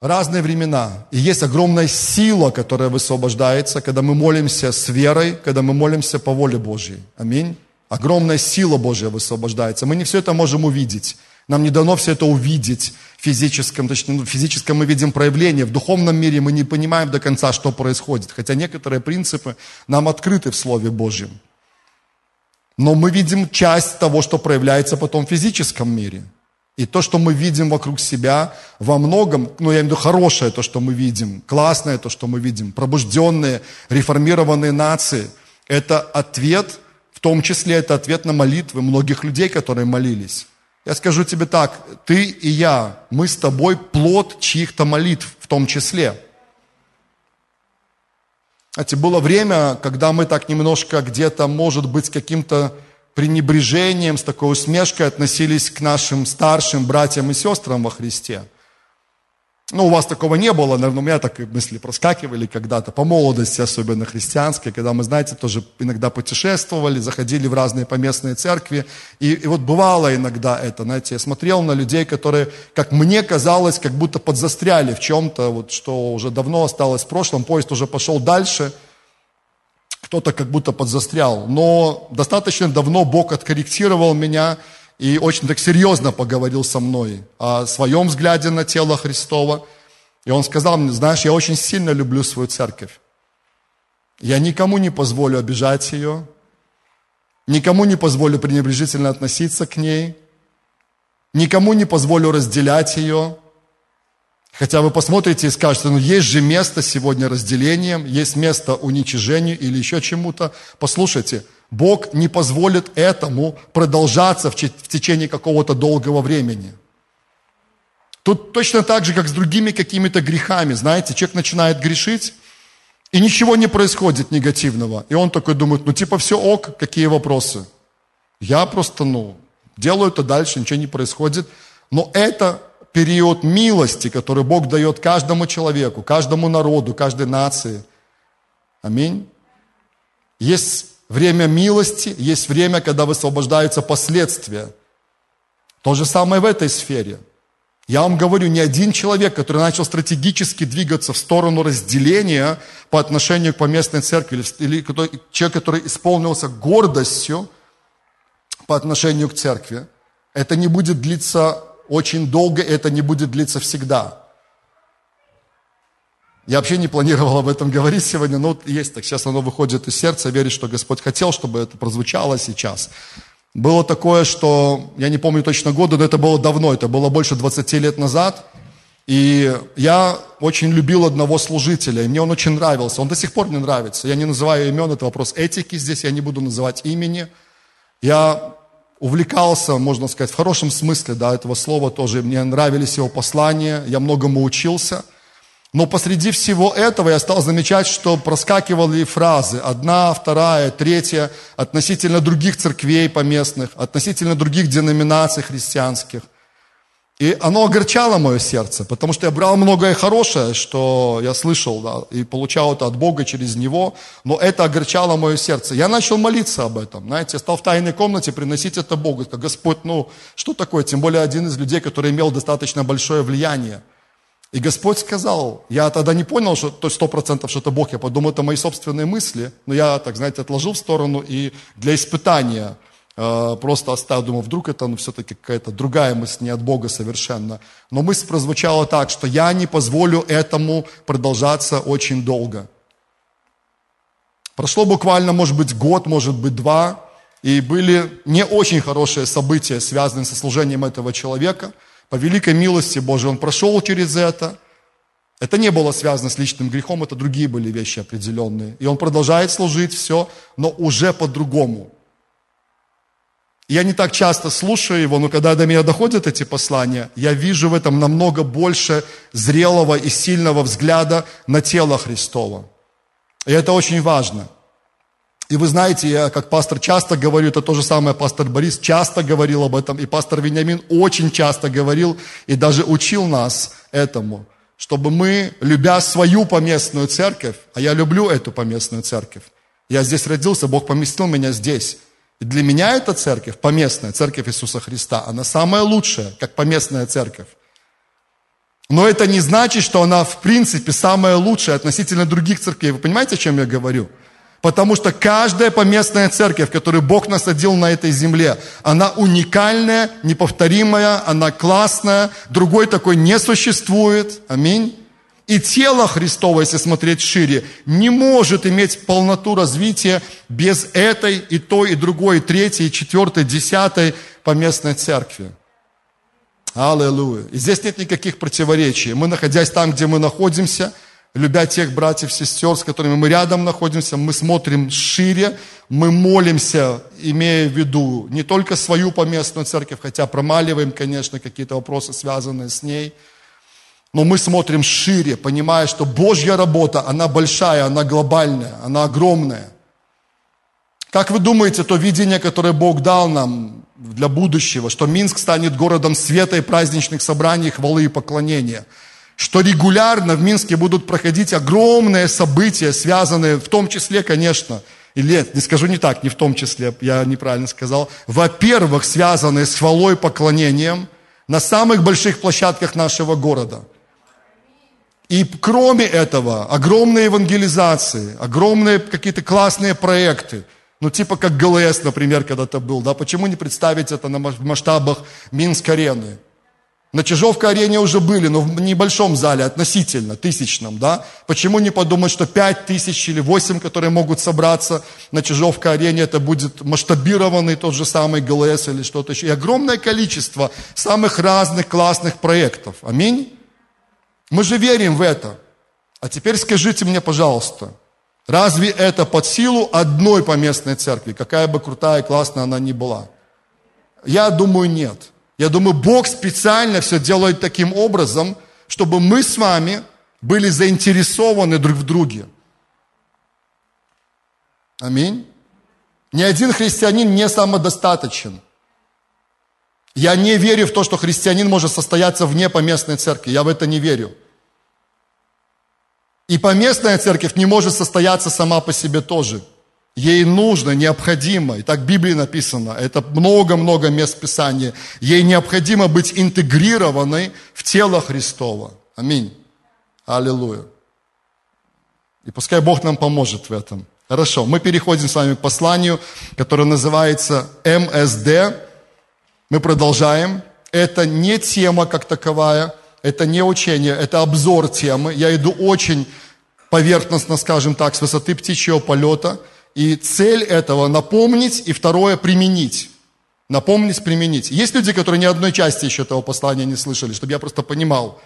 разные времена. И есть огромная сила, которая высвобождается, когда мы молимся с верой, когда мы молимся по воле Божьей. Аминь. Огромная сила Божья высвобождается. Мы не все это можем увидеть. Нам не дано все это увидеть в физическом, точнее, ну, в физическом мы видим проявление, в духовном мире мы не понимаем до конца, что происходит, хотя некоторые принципы нам открыты в Слове Божьем. Но мы видим часть того, что проявляется потом в физическом мире. И то, что мы видим вокруг себя, во многом, ну, я имею в виду хорошее то, что мы видим, классное то, что мы видим, пробужденные, реформированные нации, это ответ, в том числе это ответ на молитвы многих людей, которые молились. Я скажу тебе так, ты и я, мы с тобой плод чьих-то молитв в том числе. Знаете, было время, когда мы так немножко где-то, может быть, каким-то пренебрежением, с такой усмешкой относились к нашим старшим братьям и сестрам во Христе – ну, у вас такого не было, наверное, у меня так мысли проскакивали когда-то, по молодости, особенно христианской, когда мы, знаете, тоже иногда путешествовали, заходили в разные поместные церкви, и, и вот бывало иногда это, знаете, я смотрел на людей, которые, как мне казалось, как будто подзастряли в чем-то, вот, что уже давно осталось в прошлом, поезд уже пошел дальше, кто-то как будто подзастрял, но достаточно давно Бог откорректировал меня, и очень так серьезно поговорил со мной о своем взгляде на тело Христова. И он сказал мне, знаешь, я очень сильно люблю свою церковь. Я никому не позволю обижать ее, никому не позволю пренебрежительно относиться к ней, никому не позволю разделять ее. Хотя вы посмотрите и скажете, ну есть же место сегодня разделением, есть место уничижению или еще чему-то. Послушайте, Бог не позволит этому продолжаться в течение какого-то долгого времени. Тут точно так же, как с другими какими-то грехами. Знаете, человек начинает грешить, и ничего не происходит негативного. И он такой думает, ну типа все ок, какие вопросы? Я просто, ну, делаю это дальше, ничего не происходит. Но это период милости, который Бог дает каждому человеку, каждому народу, каждой нации. Аминь. Есть время милости, есть время, когда высвобождаются последствия. То же самое в этой сфере. Я вам говорю, ни один человек, который начал стратегически двигаться в сторону разделения по отношению к поместной церкви, или человек, который исполнился гордостью по отношению к церкви, это не будет длиться очень долго, это не будет длиться всегда. Я вообще не планировал об этом говорить сегодня, но вот есть так, сейчас оно выходит из сердца, верить, что Господь хотел, чтобы это прозвучало сейчас. Было такое, что, я не помню точно года, но это было давно, это было больше 20 лет назад, и я очень любил одного служителя, и мне он очень нравился, он до сих пор мне нравится. Я не называю имен, это вопрос этики здесь, я не буду называть имени. Я увлекался, можно сказать, в хорошем смысле да, этого слова тоже, мне нравились его послания, я многому учился – но посреди всего этого я стал замечать, что проскакивали фразы, одна, вторая, третья, относительно других церквей поместных, относительно других деноминаций христианских. И оно огорчало мое сердце, потому что я брал многое хорошее, что я слышал, да, и получал это от Бога через Него, но это огорчало мое сердце. Я начал молиться об этом, знаете, стал в тайной комнате приносить это Богу. Сказал, Господь, ну, что такое? Тем более один из людей, который имел достаточно большое влияние. И Господь сказал, я тогда не понял, что то сто процентов, что это Бог, я подумал, это мои собственные мысли, но я, так знаете, отложил в сторону и для испытания просто оставил, думал, вдруг это ну, все-таки какая-то другая мысль, не от Бога совершенно. Но мысль прозвучала так, что я не позволю этому продолжаться очень долго. Прошло буквально, может быть, год, может быть, два, и были не очень хорошие события, связанные со служением этого человека – по великой милости Божией он прошел через это. Это не было связано с личным грехом, это другие были вещи определенные. И он продолжает служить все, но уже по-другому. Я не так часто слушаю его, но когда до меня доходят эти послания, я вижу в этом намного больше зрелого и сильного взгляда на тело Христова. И это очень важно – и вы знаете, я как пастор часто говорю, это то же самое пастор Борис часто говорил об этом, и пастор Вениамин очень часто говорил и даже учил нас этому, чтобы мы, любя свою поместную церковь, а я люблю эту поместную церковь, я здесь родился, Бог поместил меня здесь, и для меня эта церковь, поместная, церковь Иисуса Христа, она самая лучшая, как поместная церковь. Но это не значит, что она в принципе самая лучшая относительно других церквей. Вы понимаете, о чем я говорю? Потому что каждая поместная церковь, которую Бог насадил на этой земле, она уникальная, неповторимая, она классная, другой такой не существует. Аминь. И тело Христово, если смотреть шире, не может иметь полноту развития без этой и той, и другой, и третьей, и четвертой, десятой поместной церкви. Аллилуйя. И здесь нет никаких противоречий. Мы, находясь там, где мы находимся – любя тех братьев, сестер, с которыми мы рядом находимся, мы смотрим шире, мы молимся, имея в виду не только свою поместную церковь, хотя промаливаем, конечно, какие-то вопросы, связанные с ней, но мы смотрим шире, понимая, что Божья работа, она большая, она глобальная, она огромная. Как вы думаете, то видение, которое Бог дал нам для будущего, что Минск станет городом света и праздничных собраний, хвалы и поклонения – что регулярно в Минске будут проходить огромные события, связанные в том числе, конечно, или нет, не скажу не так, не в том числе, я неправильно сказал, во-первых, связанные с хвалой поклонением на самых больших площадках нашего города. И кроме этого, огромные евангелизации, огромные какие-то классные проекты, ну, типа как ГЛС, например, когда-то был, да, почему не представить это на масштабах Минск-арены? На Чижовка-арене уже были, но в небольшом зале, относительно, тысячном, да? Почему не подумать, что пять тысяч или восемь, которые могут собраться на Чижовка-арене, это будет масштабированный тот же самый ГЛС или что-то еще. И огромное количество самых разных классных проектов. Аминь? Мы же верим в это. А теперь скажите мне, пожалуйста, разве это под силу одной поместной церкви, какая бы крутая и классная она ни была? Я думаю, нет. Я думаю, Бог специально все делает таким образом, чтобы мы с вами были заинтересованы друг в друге. Аминь. Ни один христианин не самодостаточен. Я не верю в то, что христианин может состояться вне поместной церкви. Я в это не верю. И поместная церковь не может состояться сама по себе тоже. Ей нужно, необходимо, и так в Библии написано, это много-много мест Писания, ей необходимо быть интегрированной в тело Христова. Аминь. Аллилуйя. И пускай Бог нам поможет в этом. Хорошо, мы переходим с вами к посланию, которое называется МСД. Мы продолжаем. Это не тема как таковая, это не учение, это обзор темы. Я иду очень поверхностно, скажем так, с высоты птичьего полета – и цель этого напомнить, и второе применить. Напомнить, применить. Есть люди, которые ни одной части еще этого послания не слышали, чтобы я просто понимал.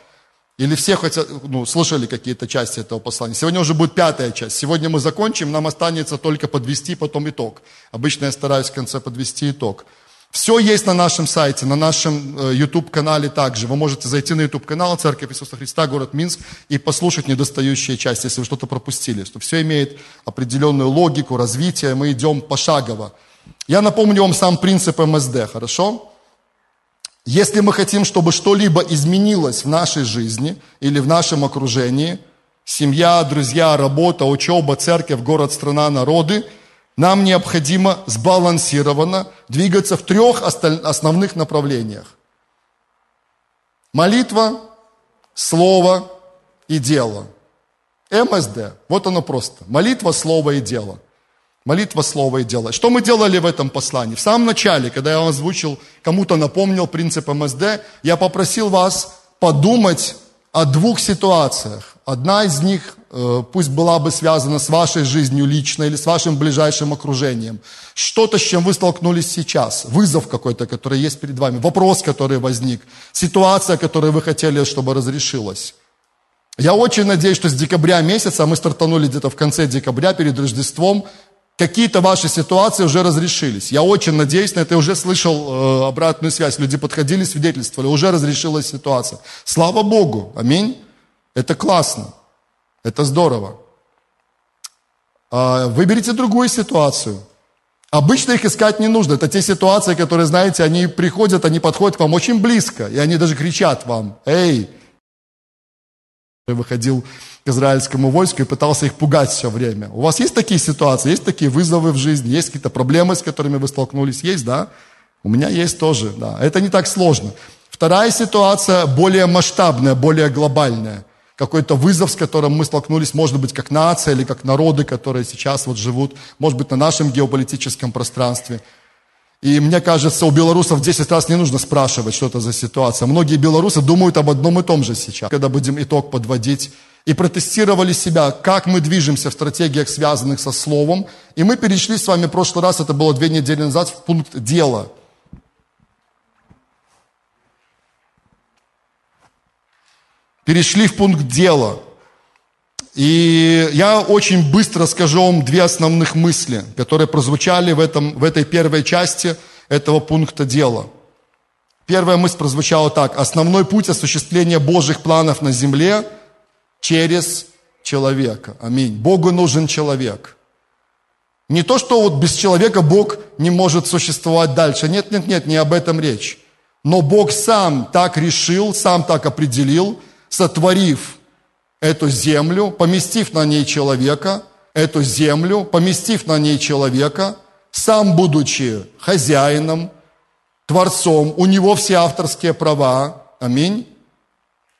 Или все хотят, ну, слышали какие-то части этого послания. Сегодня уже будет пятая часть. Сегодня мы закончим, нам останется только подвести потом итог. Обычно я стараюсь в конце подвести итог. Все есть на нашем сайте, на нашем э, YouTube-канале также. Вы можете зайти на YouTube-канал Церковь Иисуса Христа, город Минск, и послушать недостающие части, если вы что-то пропустили. Что все имеет определенную логику, развитие, мы идем пошагово. Я напомню вам сам принцип МСД, хорошо? Если мы хотим, чтобы что-либо изменилось в нашей жизни или в нашем окружении, семья, друзья, работа, учеба, церковь, город, страна, народы – нам необходимо сбалансированно двигаться в трех основных направлениях. Молитва, слово и дело. МСД. Вот оно просто. Молитва, слово и дело. Молитва, слово и дело. Что мы делали в этом послании? В самом начале, когда я вам озвучил, кому-то напомнил принцип МСД, я попросил вас подумать о двух ситуациях. Одна из них пусть была бы связана с вашей жизнью лично или с вашим ближайшим окружением. Что-то, с чем вы столкнулись сейчас. Вызов какой-то, который есть перед вами. Вопрос, который возник. Ситуация, которую вы хотели, чтобы разрешилась. Я очень надеюсь, что с декабря месяца, мы стартанули где-то в конце декабря перед Рождеством, какие-то ваши ситуации уже разрешились. Я очень надеюсь на это, я уже слышал э, обратную связь. Люди подходили, свидетельствовали, уже разрешилась ситуация. Слава Богу, аминь. Это классно. Это здорово. А, выберите другую ситуацию. Обычно их искать не нужно. Это те ситуации, которые, знаете, они приходят, они подходят к вам очень близко, и они даже кричат вам, «Эй!» Я выходил к израильскому войску и пытался их пугать все время. У вас есть такие ситуации, есть такие вызовы в жизни, есть какие-то проблемы, с которыми вы столкнулись? Есть, да? У меня есть тоже, да. Это не так сложно. Вторая ситуация более масштабная, более глобальная. Какой-то вызов, с которым мы столкнулись, может быть, как нация или как народы, которые сейчас вот живут, может быть, на нашем геополитическом пространстве. И мне кажется, у белорусов 10 раз не нужно спрашивать, что это за ситуация. Многие белорусы думают об одном и том же сейчас, когда будем итог подводить. И протестировали себя, как мы движемся в стратегиях, связанных со словом. И мы перешли с вами в прошлый раз, это было две недели назад, в пункт дела – перешли в пункт дела. И я очень быстро скажу вам две основных мысли, которые прозвучали в, этом, в этой первой части этого пункта дела. Первая мысль прозвучала так. Основной путь осуществления Божьих планов на земле через человека. Аминь. Богу нужен человек. Не то, что вот без человека Бог не может существовать дальше. Нет, нет, нет, не об этом речь. Но Бог сам так решил, сам так определил – сотворив эту землю, поместив на ней человека, эту землю, поместив на ней человека, сам будучи хозяином, творцом, у него все авторские права, аминь.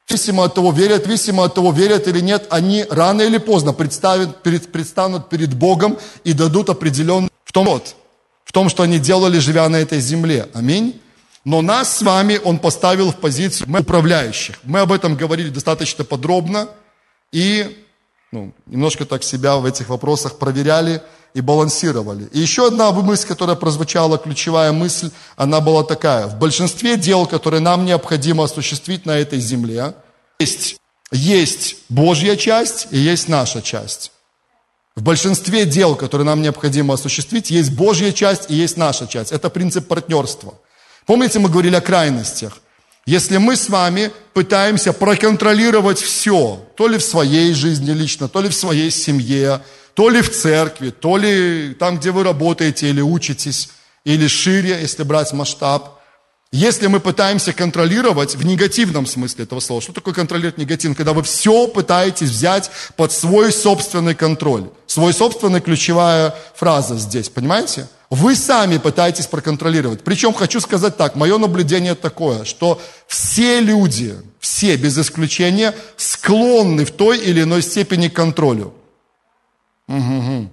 Зависимо от того, верят, зависимо от того, верят или нет, они рано или поздно представят, перед, предстанут перед Богом и дадут определенный в том, в том, что они делали, живя на этой земле. Аминь. Но нас с вами Он поставил в позицию мы управляющих. Мы об этом говорили достаточно подробно и ну, немножко так себя в этих вопросах проверяли и балансировали. И еще одна мысль, которая прозвучала, ключевая мысль, она была такая. В большинстве дел, которые нам необходимо осуществить на этой земле, есть, есть Божья часть и есть наша часть. В большинстве дел, которые нам необходимо осуществить, есть Божья часть и есть наша часть. Это принцип партнерства. Помните, мы говорили о крайностях. Если мы с вами пытаемся проконтролировать все, то ли в своей жизни лично, то ли в своей семье, то ли в церкви, то ли там, где вы работаете или учитесь, или шире, если брать масштаб, если мы пытаемся контролировать в негативном смысле этого слова, что такое контролировать негативно? Когда вы все пытаетесь взять под свой собственный контроль. Свой собственный ключевая фраза здесь, понимаете? Вы сами пытаетесь проконтролировать. Причем хочу сказать так, мое наблюдение такое, что все люди, все без исключения, склонны в той или иной степени к контролю. Угу.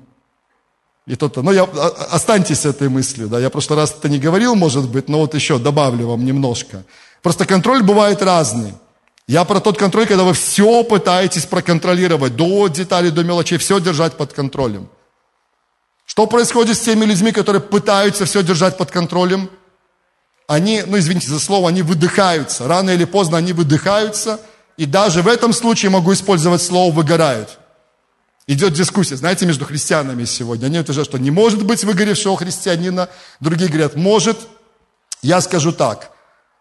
И тот, ну, я, а, останьтесь с этой мыслью, да, я в прошлый раз это не говорил, может быть, но вот еще добавлю вам немножко. Просто контроль бывает разный. Я про тот контроль, когда вы все пытаетесь проконтролировать, до деталей, до мелочей, все держать под контролем. Что происходит с теми людьми, которые пытаются все держать под контролем? Они, ну извините за слово, они выдыхаются. Рано или поздно они выдыхаются. И даже в этом случае могу использовать слово «выгорают». Идет дискуссия, знаете, между христианами сегодня. Они утверждают, что не может быть выгоревшего христианина. Другие говорят, может. Я скажу так.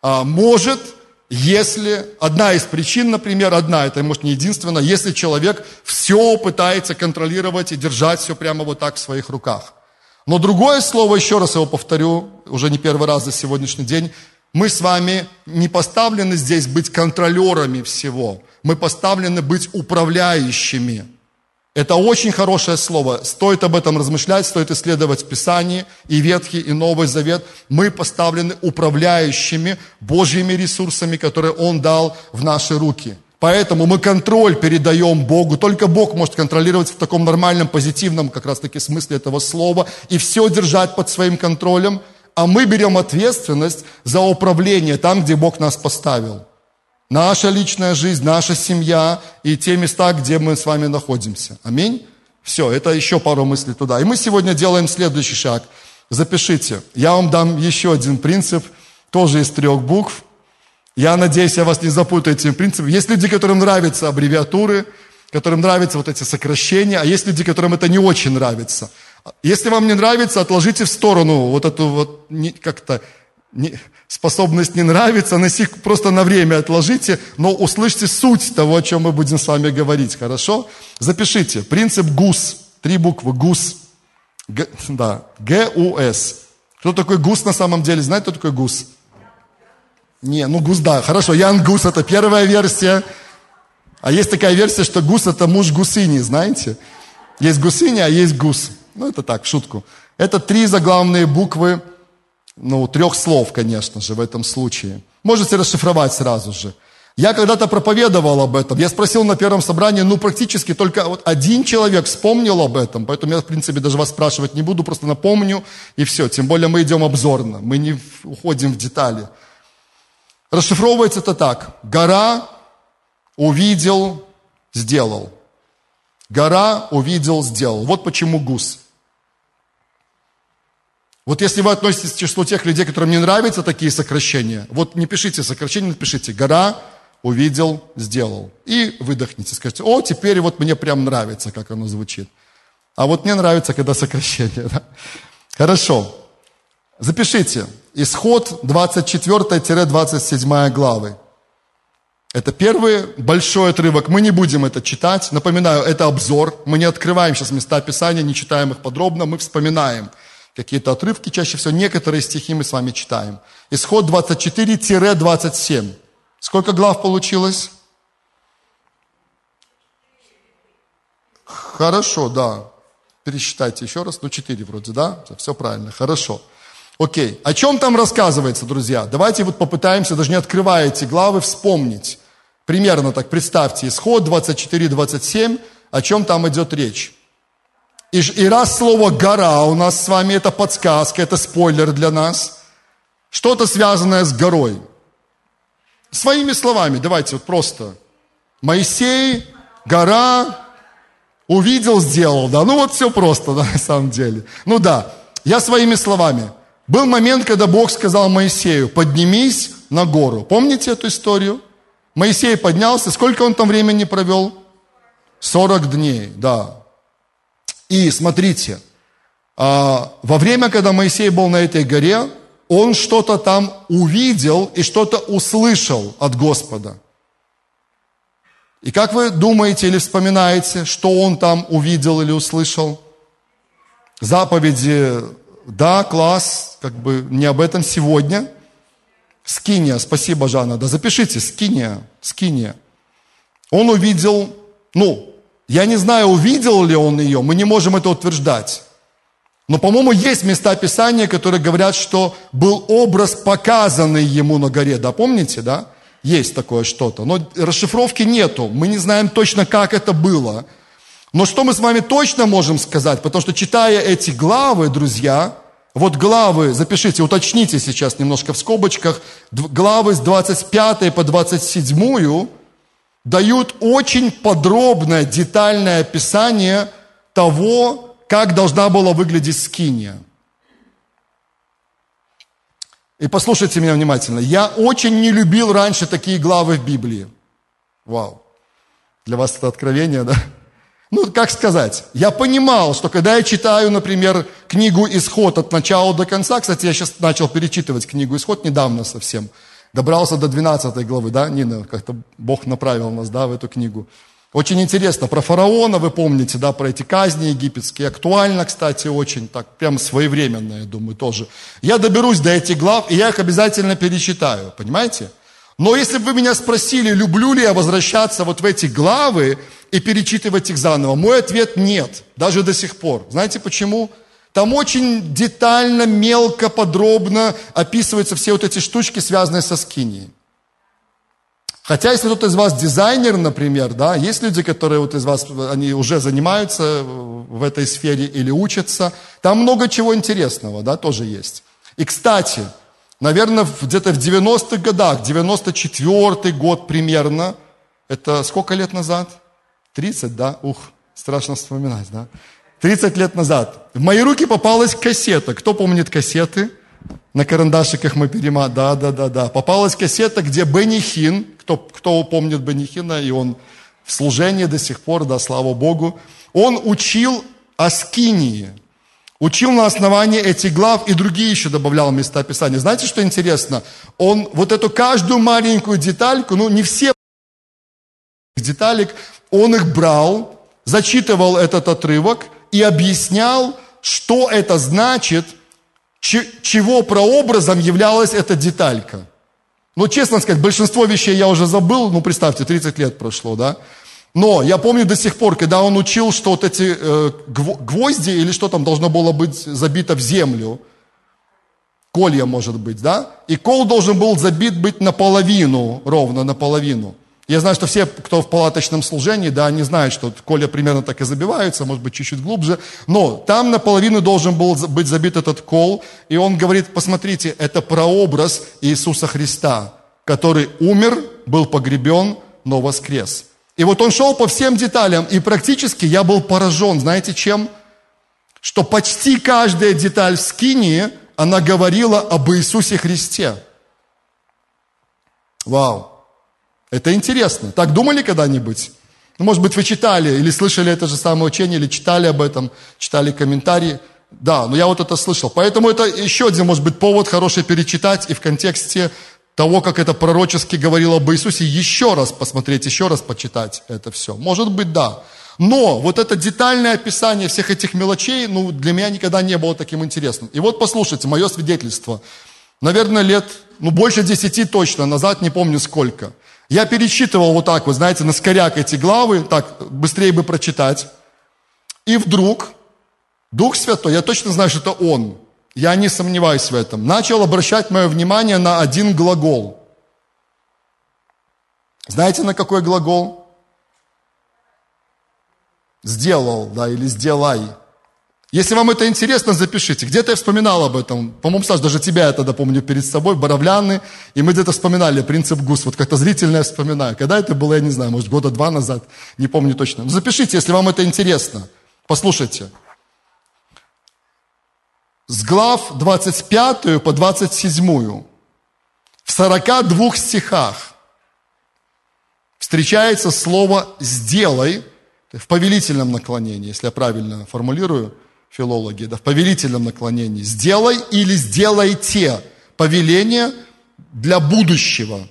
А, может, если, одна из причин, например, одна, это может не единственная, если человек все пытается контролировать и держать все прямо вот так в своих руках. Но другое слово, еще раз его повторю, уже не первый раз за сегодняшний день, мы с вами не поставлены здесь быть контролерами всего, мы поставлены быть управляющими. Это очень хорошее слово. Стоит об этом размышлять, стоит исследовать Писание, и Ветхий, и Новый Завет. Мы поставлены управляющими Божьими ресурсами, которые Он дал в наши руки. Поэтому мы контроль передаем Богу. Только Бог может контролировать в таком нормальном, позитивном как раз-таки смысле этого слова и все держать под своим контролем. А мы берем ответственность за управление там, где Бог нас поставил наша личная жизнь, наша семья и те места, где мы с вами находимся. Аминь. Все, это еще пару мыслей туда. И мы сегодня делаем следующий шаг. Запишите. Я вам дам еще один принцип, тоже из трех букв. Я надеюсь, я вас не запутаю этим принципом. Есть люди, которым нравятся аббревиатуры, которым нравятся вот эти сокращения, а есть люди, которым это не очень нравится. Если вам не нравится, отложите в сторону вот эту вот как-то способность не нравится, на сих просто на время отложите, но услышьте суть того, о чем мы будем с вами говорить, хорошо? Запишите. Принцип ГУС. Три буквы ГУС. Г, да, Г-У-С. Кто такой ГУС на самом деле? Знаете, кто такой ГУС? Не, ну ГУС, да, хорошо. Ян ГУС это первая версия. А есть такая версия, что ГУС это муж гусыни, знаете? Есть гусыня, а есть ГУС. Ну, это так, в шутку. Это три заглавные буквы ну, трех слов, конечно же, в этом случае. Можете расшифровать сразу же. Я когда-то проповедовал об этом. Я спросил на первом собрании, ну, практически только вот один человек вспомнил об этом. Поэтому я, в принципе, даже вас спрашивать не буду, просто напомню, и все. Тем более мы идем обзорно, мы не уходим в детали. Расшифровывается это так. Гора увидел, сделал. Гора увидел, сделал. Вот почему гус. Вот если вы относитесь к числу тех людей, которым не нравятся такие сокращения, вот не пишите сокращения, напишите «гора увидел, сделал». И выдохните, скажите, о, теперь вот мне прям нравится, как оно звучит. А вот мне нравится, когда сокращение. Да? Хорошо. Запишите. Исход 24-27 главы. Это первый большой отрывок. Мы не будем это читать. Напоминаю, это обзор. Мы не открываем сейчас места Писания, не читаем их подробно. Мы вспоминаем какие-то отрывки. Чаще всего некоторые стихи мы с вами читаем. Исход 24-27. Сколько глав получилось? Хорошо, да. Пересчитайте еще раз. Ну, четыре вроде, да? Все правильно. Хорошо. Окей. О чем там рассказывается, друзья? Давайте вот попытаемся, даже не открывая эти главы, вспомнить. Примерно так, представьте, исход 24-27, о чем там идет речь. И, и раз слово «гора» у нас с вами это подсказка, это спойлер для нас, что-то связанное с горой. Своими словами, давайте вот просто. Моисей, гора, увидел, сделал, да. Ну вот все просто, да, на самом деле. Ну да, я своими словами. Был момент, когда Бог сказал Моисею, поднимись на гору. Помните эту историю? Моисей поднялся, сколько он там времени провел? 40 дней, да. И смотрите, а, во время, когда Моисей был на этой горе, он что-то там увидел и что-то услышал от Господа. И как вы думаете или вспоминаете, что он там увидел или услышал? Заповеди да, класс, как бы не об этом сегодня. Скиния, спасибо, Жанна. Да запишите, скиния, скиния. Он увидел, ну, я не знаю, увидел ли он ее, мы не можем это утверждать. Но, по-моему, есть места Писания, которые говорят, что был образ, показанный ему на горе. Да, помните, да? Есть такое что-то. Но расшифровки нету. Мы не знаем точно, как это было. Но что мы с вами точно можем сказать? Потому что читая эти главы, друзья, вот главы, запишите, уточните сейчас немножко в скобочках, главы с 25 по 27 дают очень подробное, детальное описание того, как должна была выглядеть скиния. И послушайте меня внимательно. Я очень не любил раньше такие главы в Библии. Вау. Для вас это откровение, да? Ну, как сказать, я понимал, что когда я читаю, например, книгу «Исход» от начала до конца, кстати, я сейчас начал перечитывать книгу «Исход» недавно совсем, добрался до 12 главы, да, Нина, как-то Бог направил нас, да, в эту книгу. Очень интересно, про фараона вы помните, да, про эти казни египетские, актуально, кстати, очень, так, прям своевременно, я думаю, тоже. Я доберусь до этих глав, и я их обязательно перечитаю, понимаете? Но если бы вы меня спросили, люблю ли я возвращаться вот в эти главы, и перечитывать их заново? Мой ответ нет, даже до сих пор. Знаете почему? Там очень детально, мелко, подробно описываются все вот эти штучки, связанные со скинией. Хотя, если кто-то из вас дизайнер, например, да, есть люди, которые вот из вас, они уже занимаются в этой сфере или учатся, там много чего интересного, да, тоже есть. И, кстати, наверное, где-то в 90-х годах, 94-й год примерно, это сколько лет назад? 30, да? Ух, страшно вспоминать, да? 30 лет назад. В мои руки попалась кассета. Кто помнит кассеты? На карандашиках мы перематывали. Да, да, да, да. Попалась кассета, где Бенни Хин, кто, кто помнит Бенни Хина, и он в служении до сих пор, да, слава Богу, он учил о скинии. Учил на основании этих глав и другие еще добавлял места Писания. Знаете, что интересно? Он вот эту каждую маленькую детальку, ну не все деталек, он их брал, зачитывал этот отрывок и объяснял, что это значит, чего прообразом являлась эта деталька. Ну, честно сказать, большинство вещей я уже забыл, ну, представьте, 30 лет прошло, да? Но я помню до сих пор, когда он учил, что вот эти э, гвозди или что там должно было быть забито в землю, колья, может быть, да? И кол должен был забит быть наполовину, ровно наполовину. Я знаю, что все, кто в палаточном служении, да, они знают, что колья примерно так и забиваются, может быть, чуть-чуть глубже. Но там наполовину должен был быть забит этот кол. И он говорит, посмотрите, это прообраз Иисуса Христа, который умер, был погребен, но воскрес. И вот он шел по всем деталям, и практически я был поражен, знаете чем? Что почти каждая деталь в Скинии, она говорила об Иисусе Христе. Вау! Это интересно. Так думали когда-нибудь? Ну, может быть, вы читали или слышали это же самое учение, или читали об этом, читали комментарии. Да, но я вот это слышал. Поэтому это еще один, может быть, повод хороший перечитать и в контексте того, как это пророчески говорило об Иисусе, еще раз посмотреть, еще раз почитать это все. Может быть, да. Но вот это детальное описание всех этих мелочей, ну, для меня никогда не было таким интересным. И вот послушайте, мое свидетельство. Наверное, лет, ну, больше десяти точно назад, не помню сколько. Я перечитывал вот так, вот, знаете, на скоряк эти главы, так, быстрее бы прочитать. И вдруг Дух Святой, я точно знаю, что это Он, я не сомневаюсь в этом, начал обращать мое внимание на один глагол. Знаете, на какой глагол? Сделал, да, или сделай. Если вам это интересно, запишите. Где-то я вспоминал об этом. По-моему, Саш, даже тебя я тогда помню перед собой, Боровляны. И мы где-то вспоминали принцип ГУС. Вот как-то зрительно я вспоминаю. Когда это было, я не знаю, может, года два назад. Не помню точно. Но запишите, если вам это интересно. Послушайте. С глав 25 по 27 в 42 стихах встречается слово «сделай» в повелительном наклонении, если я правильно формулирую – филологи, да, в повелительном наклонении. Сделай или сделайте повеление для будущего.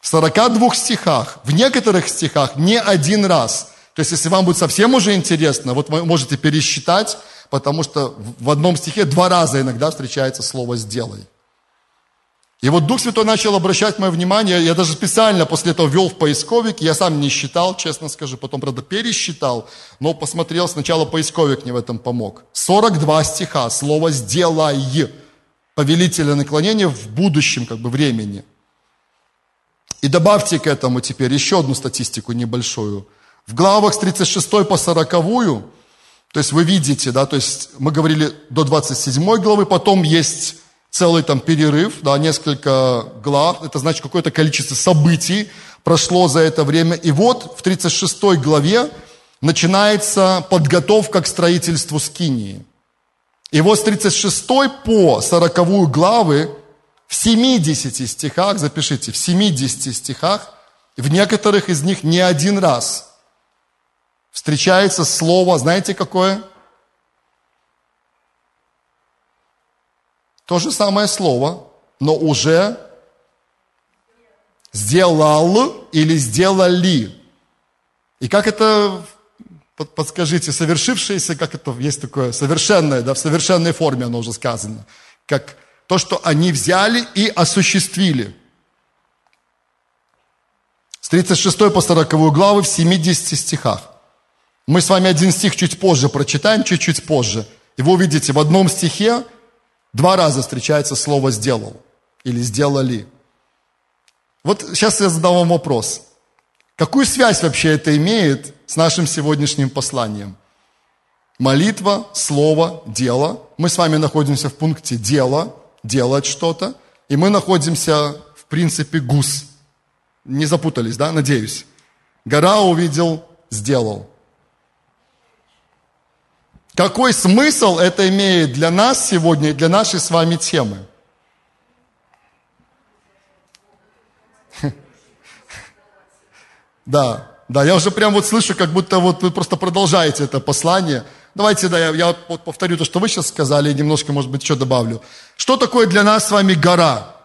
В 42 стихах, в некоторых стихах не один раз. То есть, если вам будет совсем уже интересно, вот вы можете пересчитать, потому что в одном стихе два раза иногда встречается слово «сделай». И вот Дух Святой начал обращать мое внимание, я даже специально после этого ввел в поисковик, я сам не считал, честно скажу, потом, правда, пересчитал, но посмотрел, сначала поисковик мне в этом помог. 42 стиха, слово «сделай», повелительное наклонение в будущем как бы времени. И добавьте к этому теперь еще одну статистику небольшую. В главах с 36 по 40, то есть вы видите, да, то есть мы говорили до 27 главы, потом есть целый там перерыв, да, несколько глав, это значит какое-то количество событий прошло за это время. И вот в 36 главе начинается подготовка к строительству Скинии. И вот с 36 по 40 главы в 70 стихах, запишите, в 70 стихах, в некоторых из них не один раз встречается слово, знаете какое? То же самое слово, но уже сделал или сделали. И как это, подскажите, совершившееся, как это есть такое, совершенное, да, в совершенной форме оно уже сказано. Как то, что они взяли и осуществили. С 36 по 40 главы в 70 стихах. Мы с вами один стих чуть позже прочитаем, чуть-чуть позже. И вы увидите, в одном стихе Два раза встречается слово «сделал» или «сделали». Вот сейчас я задам вам вопрос. Какую связь вообще это имеет с нашим сегодняшним посланием? Молитва, слово, дело. Мы с вами находимся в пункте «дело», делать что-то. И мы находимся в принципе «гус». Не запутались, да? Надеюсь. Гора увидел, сделал. Какой смысл это имеет для нас сегодня и для нашей с вами темы? Да, да, я уже прям вот слышу, как будто вот вы просто продолжаете это послание. Давайте, да, я, я повторю то, что вы сейчас сказали, и немножко, может быть, еще добавлю. Что такое для нас с вами гора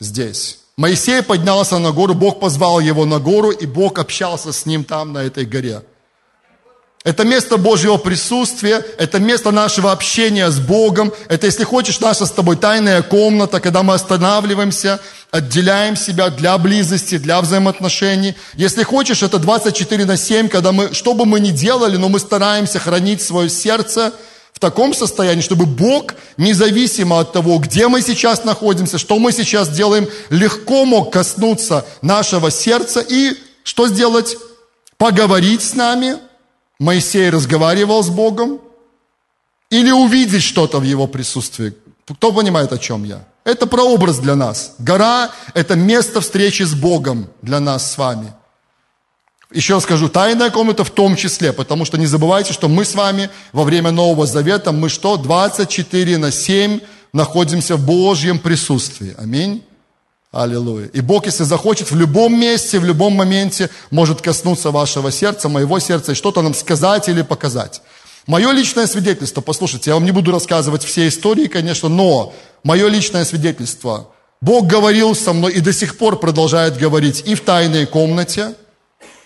здесь? Моисей поднялся на гору, Бог позвал его на гору, и Бог общался с ним там, на этой горе. Это место Божьего присутствия, это место нашего общения с Богом, это, если хочешь, наша с тобой тайная комната, когда мы останавливаемся, отделяем себя для близости, для взаимоотношений. Если хочешь, это 24 на 7, когда мы, что бы мы ни делали, но мы стараемся хранить свое сердце в таком состоянии, чтобы Бог, независимо от того, где мы сейчас находимся, что мы сейчас делаем, легко мог коснуться нашего сердца и что сделать? Поговорить с нами. Моисей разговаривал с Богом. Или увидеть что-то в его присутствии. Кто понимает, о чем я? Это прообраз для нас. Гора – это место встречи с Богом для нас с вами – еще раз скажу, тайная комната в том числе, потому что не забывайте, что мы с вами во время Нового Завета, мы что, 24 на 7 находимся в Божьем присутствии. Аминь. Аллилуйя. И Бог, если захочет, в любом месте, в любом моменте может коснуться вашего сердца, моего сердца, и что-то нам сказать или показать. Мое личное свидетельство, послушайте, я вам не буду рассказывать все истории, конечно, но мое личное свидетельство. Бог говорил со мной и до сих пор продолжает говорить и в тайной комнате –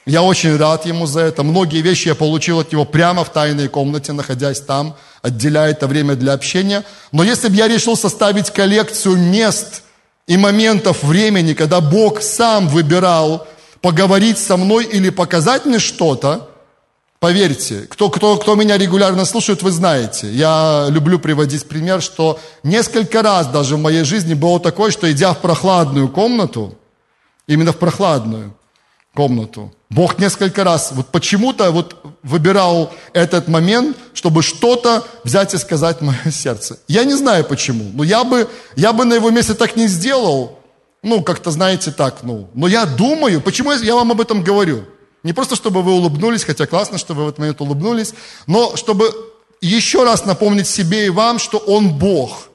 я очень рад ему за это. Многие вещи я получил от него прямо в тайной комнате, находясь там, отделяя это время для общения. Но если бы я решил составить коллекцию мест и моментов времени, когда Бог сам выбирал поговорить со мной или показать мне что-то, поверьте, кто, кто, кто меня регулярно слушает, вы знаете, я люблю приводить пример, что несколько раз даже в моей жизни было такое, что идя в прохладную комнату, именно в прохладную комнату, Бог несколько раз вот почему-то вот выбирал этот момент, чтобы что-то взять и сказать в мое сердце. Я не знаю почему, но я бы, я бы на его месте так не сделал. Ну, как-то, знаете, так, ну. Но я думаю, почему я вам об этом говорю? Не просто, чтобы вы улыбнулись, хотя классно, что вы в этот момент улыбнулись, но чтобы еще раз напомнить себе и вам, что Он Бог.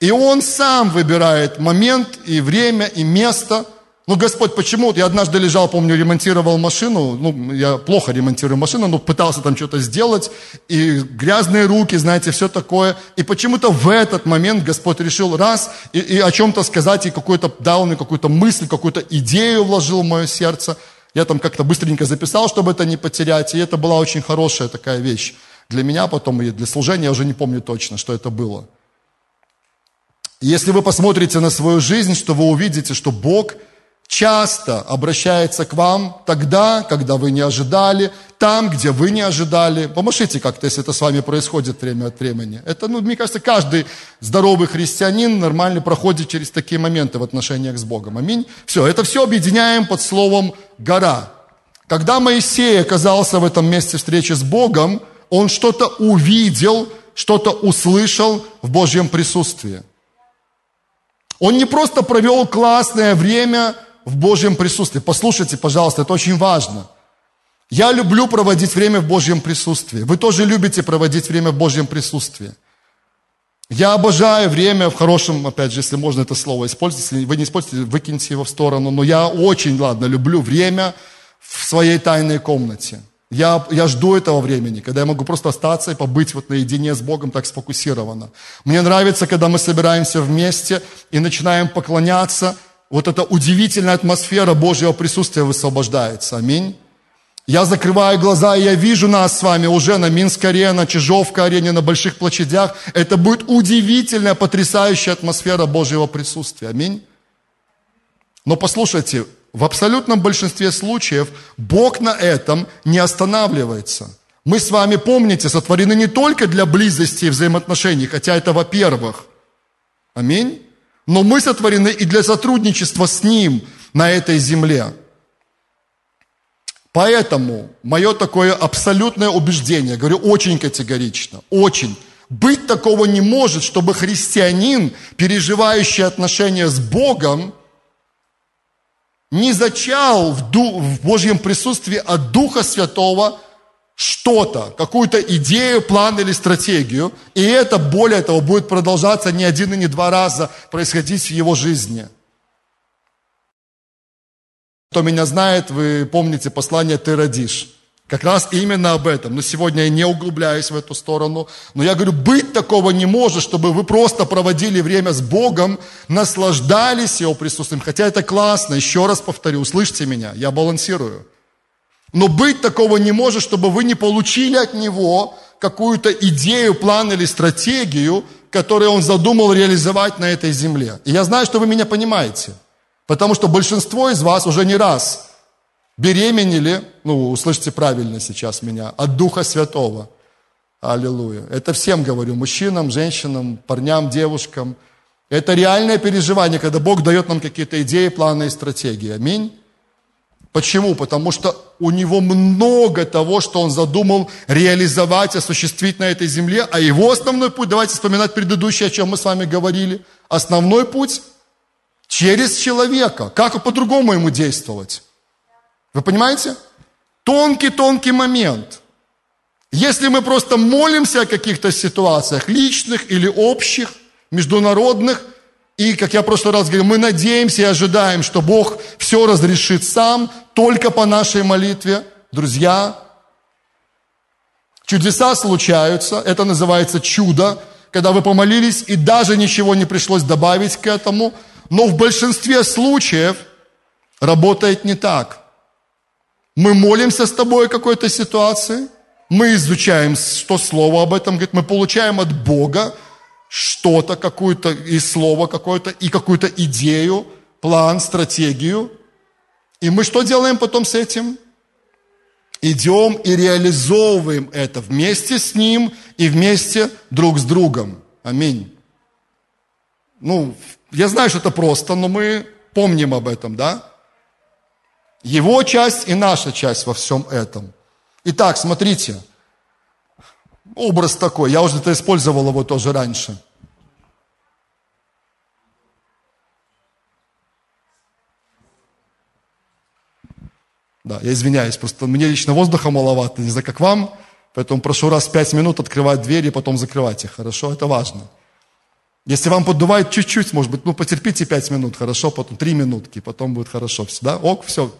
И Он сам выбирает момент и время и место – ну, Господь, почему? Я однажды лежал, помню, ремонтировал машину. Ну, я плохо ремонтирую машину, но пытался там что-то сделать. И грязные руки, знаете, все такое. И почему-то в этот момент Господь решил раз и, и о чем-то сказать, и какой-то дал мне какую-то мысль, какую-то идею вложил в мое сердце. Я там как-то быстренько записал, чтобы это не потерять. И это была очень хорошая такая вещь. Для меня потом и для служения, я уже не помню точно, что это было. Если вы посмотрите на свою жизнь, что вы увидите, что Бог – часто обращается к вам тогда, когда вы не ожидали, там, где вы не ожидали. Помашите как-то, если это с вами происходит время от времени. Это, ну, мне кажется, каждый здоровый христианин нормально проходит через такие моменты в отношениях с Богом. Аминь. Все, это все объединяем под словом «гора». Когда Моисей оказался в этом месте встречи с Богом, он что-то увидел, что-то услышал в Божьем присутствии. Он не просто провел классное время в Божьем присутствии. Послушайте, пожалуйста, это очень важно. Я люблю проводить время в Божьем присутствии. Вы тоже любите проводить время в Божьем присутствии. Я обожаю время в хорошем, опять же, если можно это слово использовать, если вы не используете, выкиньте его в сторону, но я очень, ладно, люблю время в своей тайной комнате. Я, я жду этого времени, когда я могу просто остаться и побыть вот наедине с Богом так сфокусированно. Мне нравится, когда мы собираемся вместе и начинаем поклоняться – вот эта удивительная атмосфера Божьего присутствия высвобождается. Аминь. Я закрываю глаза, и я вижу нас с вами уже на Минск-арене, на Чижовка-арене, на больших площадях. Это будет удивительная, потрясающая атмосфера Божьего присутствия. Аминь. Но послушайте, в абсолютном большинстве случаев Бог на этом не останавливается. Мы с вами, помните, сотворены не только для близости и взаимоотношений, хотя это во-первых. Аминь но мы сотворены и для сотрудничества с Ним на этой земле. Поэтому мое такое абсолютное убеждение, говорю очень категорично, очень, быть такого не может, чтобы христианин, переживающий отношения с Богом, не зачал в, ду- в Божьем присутствии от Духа Святого – что-то, какую-то идею, план или стратегию, и это, более того, будет продолжаться не один и не два раза происходить в его жизни. Кто меня знает, вы помните послание «Ты родишь». Как раз именно об этом. Но сегодня я не углубляюсь в эту сторону. Но я говорю, быть такого не может, чтобы вы просто проводили время с Богом, наслаждались Его присутствием. Хотя это классно, еще раз повторю, услышьте меня, я балансирую. Но быть такого не может, чтобы вы не получили от него какую-то идею, план или стратегию, которую он задумал реализовать на этой земле. И я знаю, что вы меня понимаете. Потому что большинство из вас уже не раз беременели, ну, услышите правильно сейчас меня, от Духа Святого. Аллилуйя. Это всем говорю, мужчинам, женщинам, парням, девушкам. Это реальное переживание, когда Бог дает нам какие-то идеи, планы и стратегии. Аминь. Почему? Потому что у него много того, что он задумал реализовать, осуществить на этой земле, а его основной путь, давайте вспоминать предыдущее, о чем мы с вами говорили, основной путь через человека. Как по-другому ему действовать? Вы понимаете? Тонкий-тонкий момент. Если мы просто молимся о каких-то ситуациях, личных или общих, международных, и, как я в прошлый раз говорил, мы надеемся и ожидаем, что Бог все разрешит сам, только по нашей молитве. Друзья, чудеса случаются, это называется чудо, когда вы помолились, и даже ничего не пришлось добавить к этому, но в большинстве случаев работает не так. Мы молимся с тобой о какой-то ситуации, мы изучаем, что Слово об этом говорит, мы получаем от Бога что-то, какую-то и слово какое-то, и какую-то идею, план, стратегию. И мы что делаем потом с этим? Идем и реализовываем это вместе с Ним и вместе друг с другом. Аминь. Ну, я знаю, что это просто, но мы помним об этом, да? Его часть и наша часть во всем этом. Итак, смотрите – образ такой. Я уже это использовал его тоже раньше. Да, я извиняюсь, просто мне лично воздуха маловато, не знаю, как вам, поэтому прошу раз в пять минут открывать двери и потом закрывать их, хорошо? Это важно. Если вам поддувает чуть-чуть, может быть, ну потерпите пять минут, хорошо, потом три минутки, потом будет хорошо, да? Ок, все,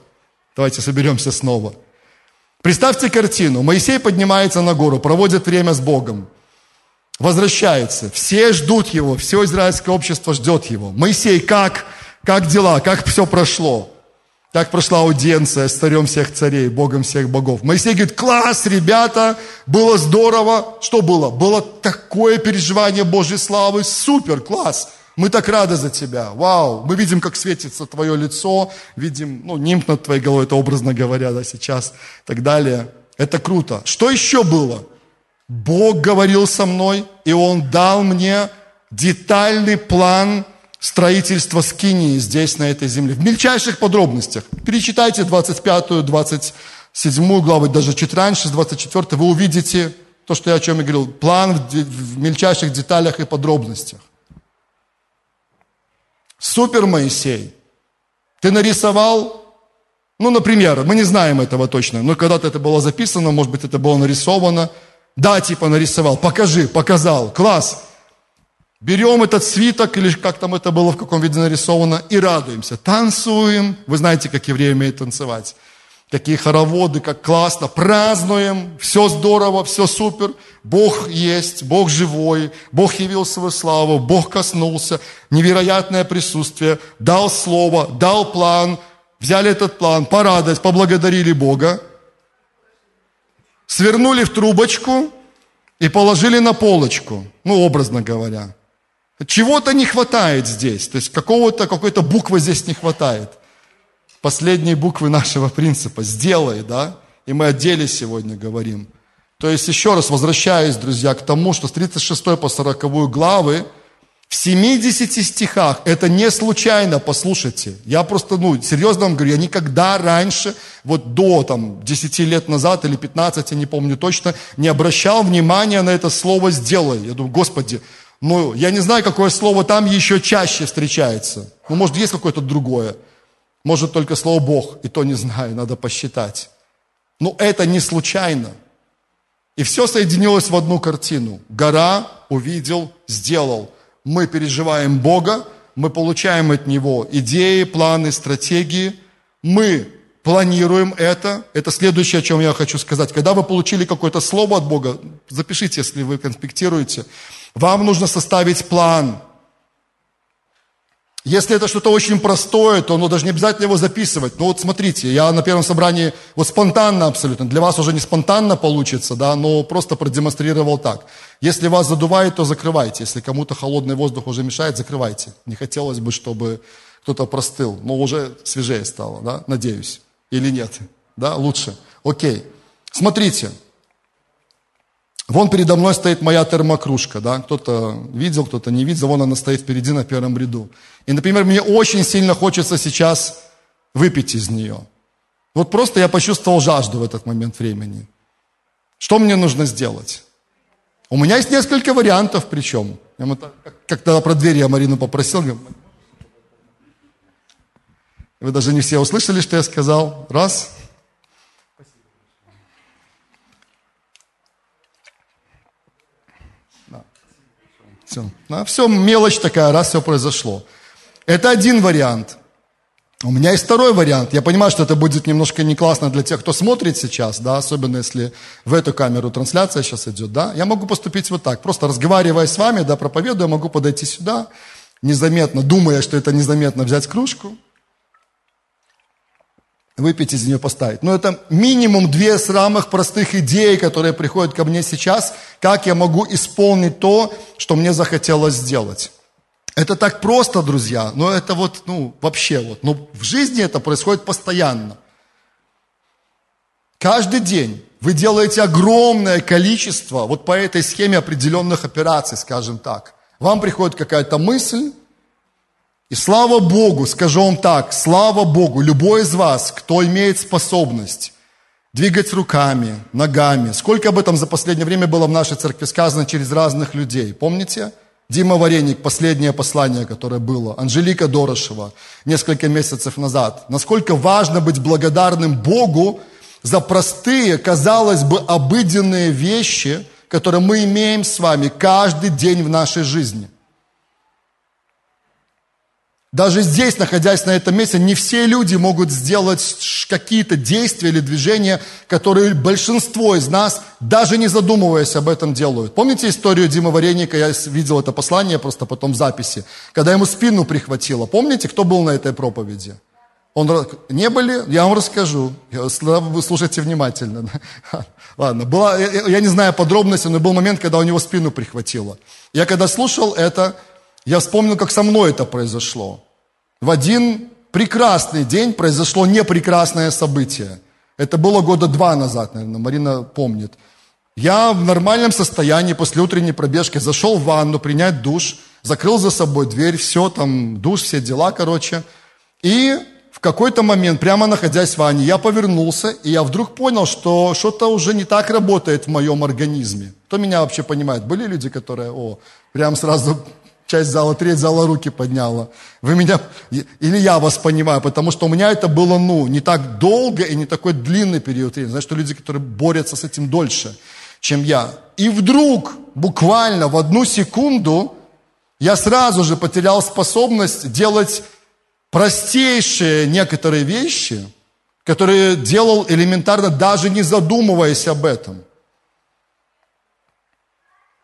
давайте соберемся снова. Представьте картину. Моисей поднимается на гору, проводит время с Богом. Возвращается. Все ждут его, все израильское общество ждет его. Моисей, как? Как дела? Как все прошло? Так прошла аудиенция с царем всех царей, Богом всех богов. Моисей говорит, класс, ребята, было здорово. Что было? Было такое переживание Божьей славы, супер, класс. Мы так рады за тебя. Вау, мы видим, как светится твое лицо, видим, ну, нимб над твоей головой, это образно говоря, да, сейчас, и так далее. Это круто. Что еще было? Бог говорил со мной, и Он дал мне детальный план строительства скинии здесь, на этой земле. В мельчайших подробностях. Перечитайте 25, 27 главу, даже чуть раньше, с 24, вы увидите то, что я о чем я говорил. План в мельчайших деталях и подробностях. Супер, Моисей. Ты нарисовал, ну, например, мы не знаем этого точно, но когда-то это было записано, может быть, это было нарисовано. Да, типа нарисовал, покажи, показал, класс. Берем этот свиток, или как там это было, в каком виде нарисовано, и радуемся. Танцуем. Вы знаете, как евреи умеют танцевать. Какие хороводы, как классно. Празднуем. Все здорово, все супер. Бог есть, Бог живой, Бог явил свою славу, Бог коснулся, невероятное присутствие, дал слово, дал план, взяли этот план, порадовались, поблагодарили Бога, свернули в трубочку и положили на полочку, ну, образно говоря. Чего-то не хватает здесь, то есть какого-то, какой-то буквы здесь не хватает. Последней буквы нашего принципа «сделай», да? И мы о деле сегодня говорим – то есть, еще раз возвращаюсь, друзья, к тому, что с 36 по 40 главы в 70 стихах, это не случайно, послушайте. Я просто, ну, серьезно вам говорю, я никогда раньше, вот до там 10 лет назад или 15, я не помню точно, не обращал внимания на это слово «сделай». Я думаю, Господи, ну, я не знаю, какое слово там еще чаще встречается. Ну, может, есть какое-то другое. Может, только слово «Бог», и то не знаю, надо посчитать. Но это не случайно. И все соединилось в одну картину. Гора увидел, сделал. Мы переживаем Бога, мы получаем от Него идеи, планы, стратегии. Мы планируем это. Это следующее, о чем я хочу сказать. Когда вы получили какое-то слово от Бога, запишите, если вы конспектируете, вам нужно составить план – если это что-то очень простое, то ну, даже не обязательно его записывать. Ну вот смотрите, я на первом собрании вот спонтанно абсолютно, для вас уже не спонтанно получится, да, но просто продемонстрировал так. Если вас задувает, то закрывайте. Если кому-то холодный воздух уже мешает, закрывайте. Не хотелось бы, чтобы кто-то простыл, но уже свежее стало, да, надеюсь. Или нет, да, лучше. Окей. Смотрите, Вон передо мной стоит моя термокружка, да, кто-то видел, кто-то не видел, вон она стоит впереди на первом ряду. И, например, мне очень сильно хочется сейчас выпить из нее. Вот просто я почувствовал жажду в этот момент времени. Что мне нужно сделать? У меня есть несколько вариантов, причем. Я как тогда про дверь я Марину попросил. Вы даже не все услышали, что я сказал. Раз. Все. Ну, все, мелочь такая, раз все произошло. Это один вариант. У меня есть второй вариант. Я понимаю, что это будет немножко не классно для тех, кто смотрит сейчас, да, особенно если в эту камеру трансляция сейчас идет, да. Я могу поступить вот так, просто разговаривая с вами, да, проповедуя, могу подойти сюда, незаметно, думая, что это незаметно, взять кружку, выпить из нее поставить. Но это минимум две самых простых идеи, которые приходят ко мне сейчас, как я могу исполнить то, что мне захотелось сделать. Это так просто, друзья, но это вот, ну, вообще вот, но в жизни это происходит постоянно. Каждый день вы делаете огромное количество, вот по этой схеме определенных операций, скажем так. Вам приходит какая-то мысль, и слава Богу, скажу вам так, слава Богу, любой из вас, кто имеет способность двигать руками, ногами. Сколько об этом за последнее время было в нашей церкви сказано через разных людей. Помните? Дима Вареник, последнее послание, которое было. Анжелика Дорошева несколько месяцев назад. Насколько важно быть благодарным Богу за простые, казалось бы, обыденные вещи, которые мы имеем с вами каждый день в нашей жизни. Даже здесь, находясь на этом месте, не все люди могут сделать какие-то действия или движения, которые большинство из нас, даже не задумываясь об этом, делают. Помните историю Димы Вареника? Я видел это послание просто потом в записи. Когда ему спину прихватило. Помните, кто был на этой проповеди? Он, не были? Я вам расскажу. Вы слушайте внимательно. Ладно, была, я не знаю подробности, но был момент, когда у него спину прихватило. Я когда слушал это, я вспомнил, как со мной это произошло. В один прекрасный день произошло непрекрасное событие. Это было года два назад, наверное, Марина помнит. Я в нормальном состоянии после утренней пробежки зашел в ванну принять душ, закрыл за собой дверь, все там, душ, все дела, короче. И в какой-то момент, прямо находясь в ванне, я повернулся, и я вдруг понял, что что-то уже не так работает в моем организме. Кто меня вообще понимает? Были люди, которые, о, прям сразу часть зала, треть зала руки подняла. Вы меня, или я вас понимаю, потому что у меня это было, ну, не так долго и не такой длинный период времени. Знаешь, что люди, которые борются с этим дольше, чем я. И вдруг, буквально в одну секунду, я сразу же потерял способность делать простейшие некоторые вещи, которые делал элементарно, даже не задумываясь об этом –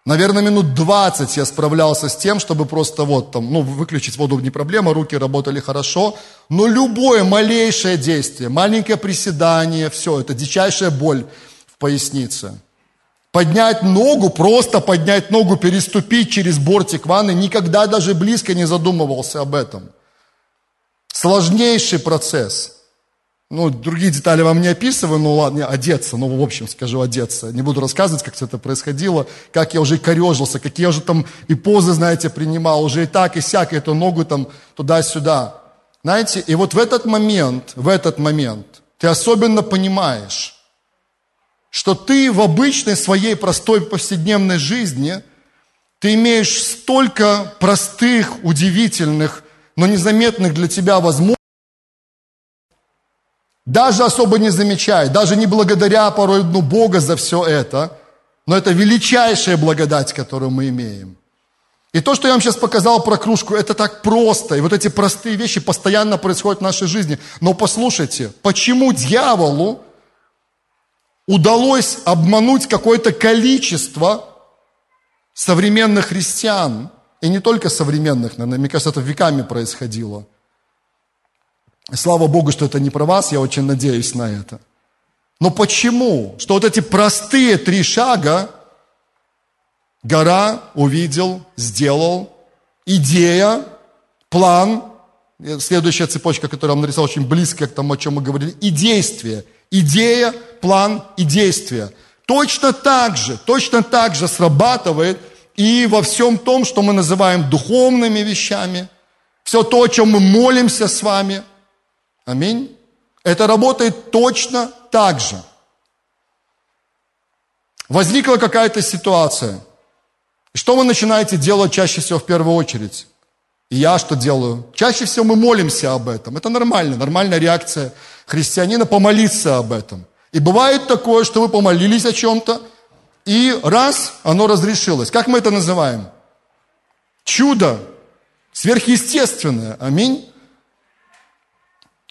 Наверное, минут 20 я справлялся с тем, чтобы просто вот там, ну, выключить воду не проблема, руки работали хорошо. Но любое малейшее действие, маленькое приседание, все, это дичайшая боль в пояснице. Поднять ногу, просто поднять ногу, переступить через бортик ванны, никогда даже близко не задумывался об этом. Сложнейший процесс – ну, другие детали вам не описываю, ну ладно, одеться, ну, в общем, скажу одеться. Не буду рассказывать, как все это происходило, как я уже корежился, какие я уже там и позы, знаете, принимал, уже и так, и сяк, эту ногу там туда-сюда. Знаете, и вот в этот момент, в этот момент ты особенно понимаешь, что ты в обычной своей простой повседневной жизни, ты имеешь столько простых, удивительных, но незаметных для тебя возможностей, даже особо не замечая, даже не благодаря порой ну, Бога за все это, но это величайшая благодать, которую мы имеем. И то, что я вам сейчас показал про кружку, это так просто. И вот эти простые вещи постоянно происходят в нашей жизни. Но послушайте, почему дьяволу удалось обмануть какое-то количество современных христиан, и не только современных, наверное, мне кажется, это веками происходило – Слава Богу, что это не про вас, я очень надеюсь на это. Но почему? Что вот эти простые три шага гора увидел, сделал, идея, план, следующая цепочка, которую он нарисовал, очень близко к тому, о чем мы говорили, и действие. Идея, план и действие. точно так же, точно так же срабатывает и во всем том, что мы называем духовными вещами, все то, о чем мы молимся с вами. Аминь. Это работает точно так же. Возникла какая-то ситуация. Что вы начинаете делать чаще всего в первую очередь? И я что делаю? Чаще всего мы молимся об этом. Это нормально, нормальная реакция христианина помолиться об этом. И бывает такое, что вы помолились о чем-то, и раз, оно разрешилось. Как мы это называем? Чудо. Сверхъестественное. Аминь.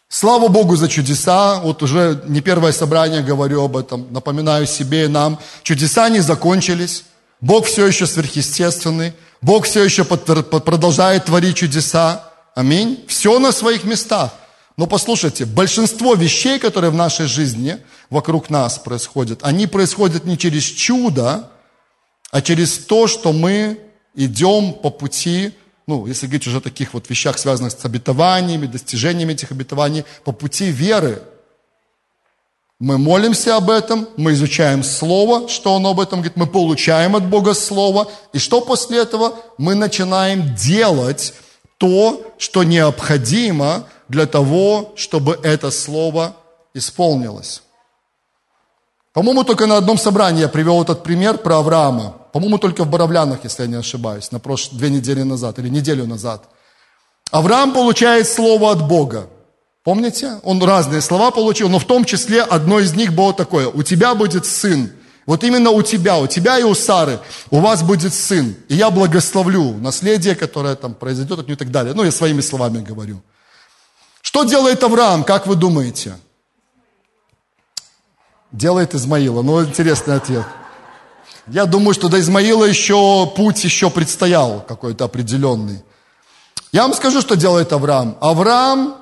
Слава Богу за чудеса. Вот уже не первое собрание говорю об этом. Напоминаю себе и нам. Чудеса не закончились. Бог все еще сверхъестественный. Бог все еще продолжает творить чудеса. Аминь. Все на своих местах. Но послушайте, большинство вещей, которые в нашей жизни вокруг нас происходят, они происходят не через чудо, а через то, что мы идем по пути, ну, если говорить уже о таких вот вещах, связанных с обетованиями, достижениями этих обетований, по пути веры. Мы молимся об этом, мы изучаем Слово, что оно об этом говорит, мы получаем от Бога Слово, и что после этого? Мы начинаем делать то, что необходимо для того, чтобы это слово исполнилось. По-моему, только на одном собрании я привел этот пример про Авраама. По-моему, только в Боровлянах, если я не ошибаюсь, на прошлые две недели назад или неделю назад. Авраам получает слово от Бога. Помните? Он разные слова получил, но в том числе одно из них было такое. У тебя будет сын. Вот именно у тебя, у тебя и у Сары, у вас будет сын. И я благословлю наследие, которое там произойдет от нее и так далее. Ну, я своими словами говорю. Что делает Авраам, как вы думаете? Делает Измаила. Ну, интересный ответ. Я думаю, что до Измаила еще путь еще предстоял какой-то определенный. Я вам скажу, что делает Авраам. Авраам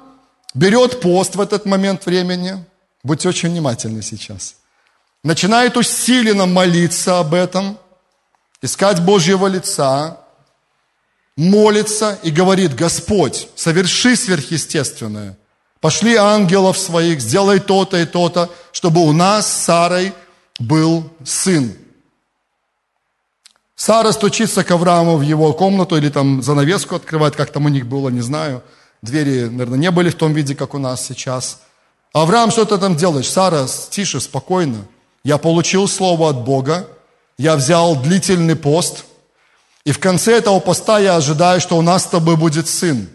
берет пост в этот момент времени. Будьте очень внимательны сейчас. Начинает усиленно молиться об этом, искать Божьего лица, молится и говорит, Господь, соверши сверхъестественное. Пошли ангелов своих, сделай то-то и то-то, чтобы у нас с Сарой был сын. Сара стучится к Аврааму в его комнату или там занавеску открывает, как там у них было, не знаю. Двери, наверное, не были в том виде, как у нас сейчас. Авраам, что ты там делаешь? Сара, тише, спокойно. Я получил слово от Бога, я взял длительный пост – и в конце этого поста я ожидаю, что у нас с тобой будет сын.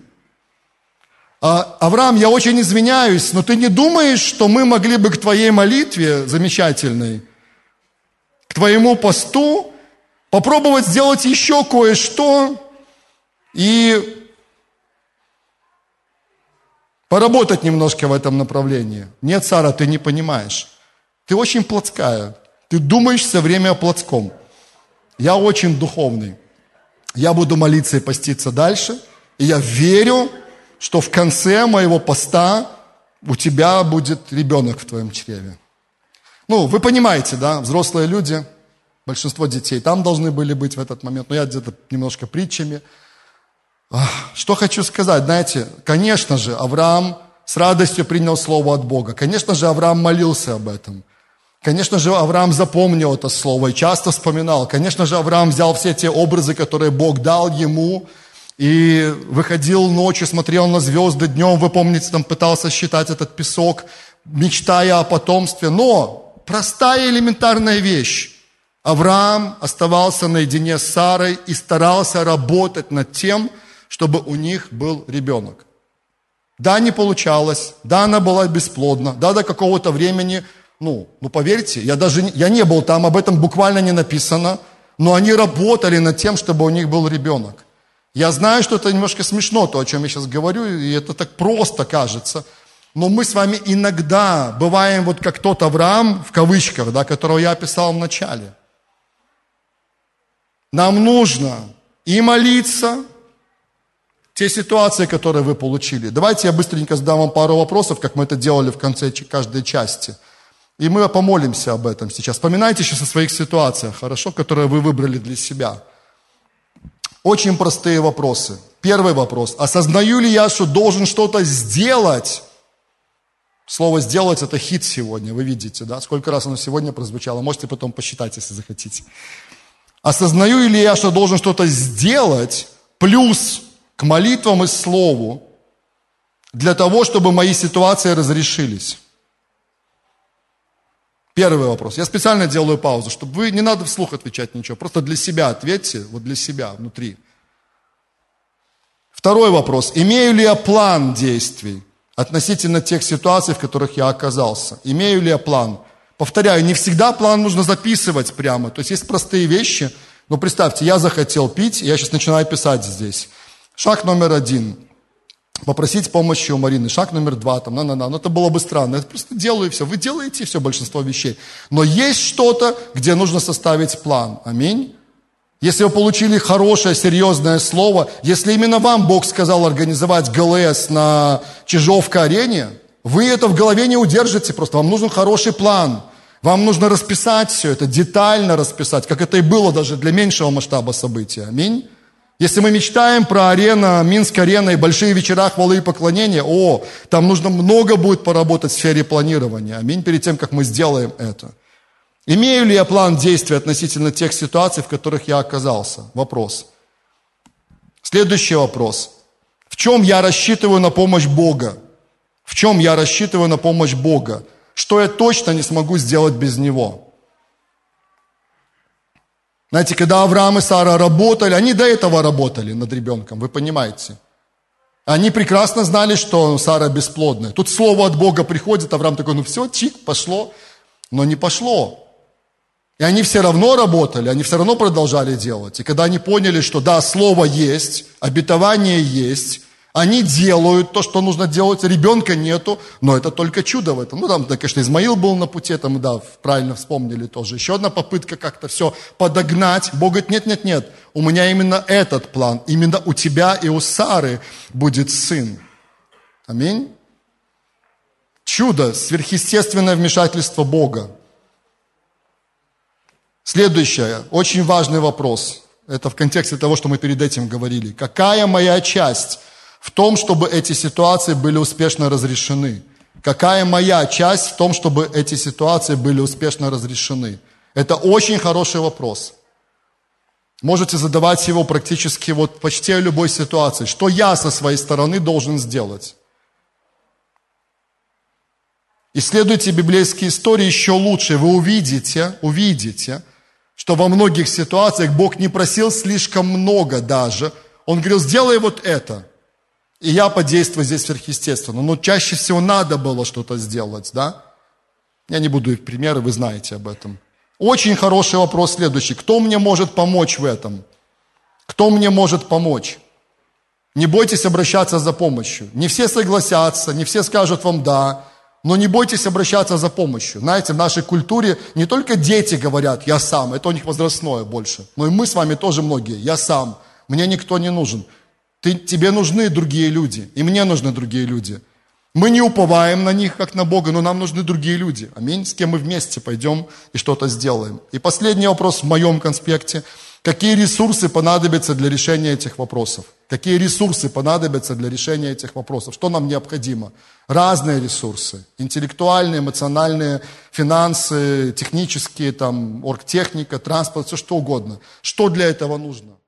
А, Авраам, я очень извиняюсь, но ты не думаешь, что мы могли бы к твоей молитве замечательной, к твоему посту, попробовать сделать еще кое-что и поработать немножко в этом направлении. Нет, Сара, ты не понимаешь. Ты очень плотская. Ты думаешь все время о плотском. Я очень духовный. Я буду молиться и поститься дальше. И я верю, что в конце моего поста у тебя будет ребенок в твоем чреве. Ну, вы понимаете, да, взрослые люди, большинство детей там должны были быть в этот момент, но я где-то немножко притчами. Что хочу сказать, знаете, конечно же, Авраам с радостью принял слово от Бога. Конечно же, Авраам молился об этом. Конечно же, Авраам запомнил это слово и часто вспоминал. Конечно же, Авраам взял все те образы, которые Бог дал ему, и выходил ночью, смотрел на звезды, днем, вы помните, там пытался считать этот песок, мечтая о потомстве. Но простая элементарная вещь. Авраам оставался наедине с Сарой и старался работать над тем, чтобы у них был ребенок. Да, не получалось, да, она была бесплодна, да, до какого-то времени – ну, ну поверьте, я даже я не был там, об этом буквально не написано, но они работали над тем, чтобы у них был ребенок. Я знаю, что это немножко смешно, то, о чем я сейчас говорю, и это так просто кажется. Но мы с вами иногда бываем вот как тот Авраам, в кавычках, да, которого я описал в начале. Нам нужно и молиться, те ситуации, которые вы получили. Давайте я быстренько задам вам пару вопросов, как мы это делали в конце каждой части – и мы помолимся об этом сейчас. Вспоминайте сейчас о своих ситуациях, хорошо, которые вы выбрали для себя. Очень простые вопросы. Первый вопрос. Осознаю ли я, что должен что-то сделать, Слово «сделать» – это хит сегодня, вы видите, да? Сколько раз оно сегодня прозвучало, можете потом посчитать, если захотите. Осознаю ли я, что должен что-то сделать, плюс к молитвам и слову, для того, чтобы мои ситуации разрешились? Первый вопрос. Я специально делаю паузу, чтобы вы, не надо вслух отвечать ничего, просто для себя ответьте, вот для себя внутри. Второй вопрос. Имею ли я план действий относительно тех ситуаций, в которых я оказался? Имею ли я план? Повторяю, не всегда план нужно записывать прямо. То есть есть простые вещи. Но представьте, я захотел пить, я сейчас начинаю писать здесь. Шаг номер один попросить помощи у Марины. Шаг номер два, там, на-на-на. Но это было бы странно. Я просто делаю все. Вы делаете все, большинство вещей. Но есть что-то, где нужно составить план. Аминь. Если вы получили хорошее, серьезное слово, если именно вам Бог сказал организовать ГЛС на Чижовка-арене, вы это в голове не удержите просто. Вам нужен хороший план. Вам нужно расписать все это, детально расписать, как это и было даже для меньшего масштаба события. Аминь. Если мы мечтаем про арена, Минск-арена и большие вечера хвалы и поклонения, о, там нужно много будет поработать в сфере планирования. Аминь, перед тем, как мы сделаем это. Имею ли я план действий относительно тех ситуаций, в которых я оказался? Вопрос. Следующий вопрос. В чем я рассчитываю на помощь Бога? В чем я рассчитываю на помощь Бога? Что я точно не смогу сделать без Него? Знаете, когда Авраам и Сара работали, они до этого работали над ребенком, вы понимаете. Они прекрасно знали, что Сара бесплодная. Тут слово от Бога приходит, Авраам такой, ну все, чик, пошло. Но не пошло. И они все равно работали, они все равно продолжали делать. И когда они поняли, что да, слово есть, обетование есть, они делают то, что нужно делать, ребенка нету, но это только чудо в этом. Ну, там, да, конечно, Измаил был на пути, там, да, правильно вспомнили тоже. Еще одна попытка как-то все подогнать. Бог говорит, нет, нет, нет, у меня именно этот план, именно у тебя и у Сары будет сын. Аминь. Чудо, сверхъестественное вмешательство Бога. Следующее, очень важный вопрос. Это в контексте того, что мы перед этим говорили. Какая моя часть в том, чтобы эти ситуации были успешно разрешены? Какая моя часть в том, чтобы эти ситуации были успешно разрешены? Это очень хороший вопрос. Можете задавать его практически вот почти в любой ситуации. Что я со своей стороны должен сделать? Исследуйте библейские истории еще лучше. Вы увидите, увидите, что во многих ситуациях Бог не просил слишком много даже. Он говорил, сделай вот это. И я подействую здесь сверхъестественно. Но чаще всего надо было что-то сделать, да? Я не буду их примеры, вы знаете об этом. Очень хороший вопрос следующий. Кто мне может помочь в этом? Кто мне может помочь? Не бойтесь обращаться за помощью. Не все согласятся, не все скажут вам «да», но не бойтесь обращаться за помощью. Знаете, в нашей культуре не только дети говорят «я сам», это у них возрастное больше, но и мы с вами тоже многие «я сам», «мне никто не нужен». Ты, тебе нужны другие люди, и мне нужны другие люди. Мы не уповаем на них, как на Бога, но нам нужны другие люди. Аминь. С кем мы вместе пойдем и что-то сделаем. И последний вопрос в моем конспекте. Какие ресурсы понадобятся для решения этих вопросов? Какие ресурсы понадобятся для решения этих вопросов? Что нам необходимо? Разные ресурсы. Интеллектуальные, эмоциональные, финансы, технические, там, оргтехника, транспорт, все что угодно. Что для этого нужно?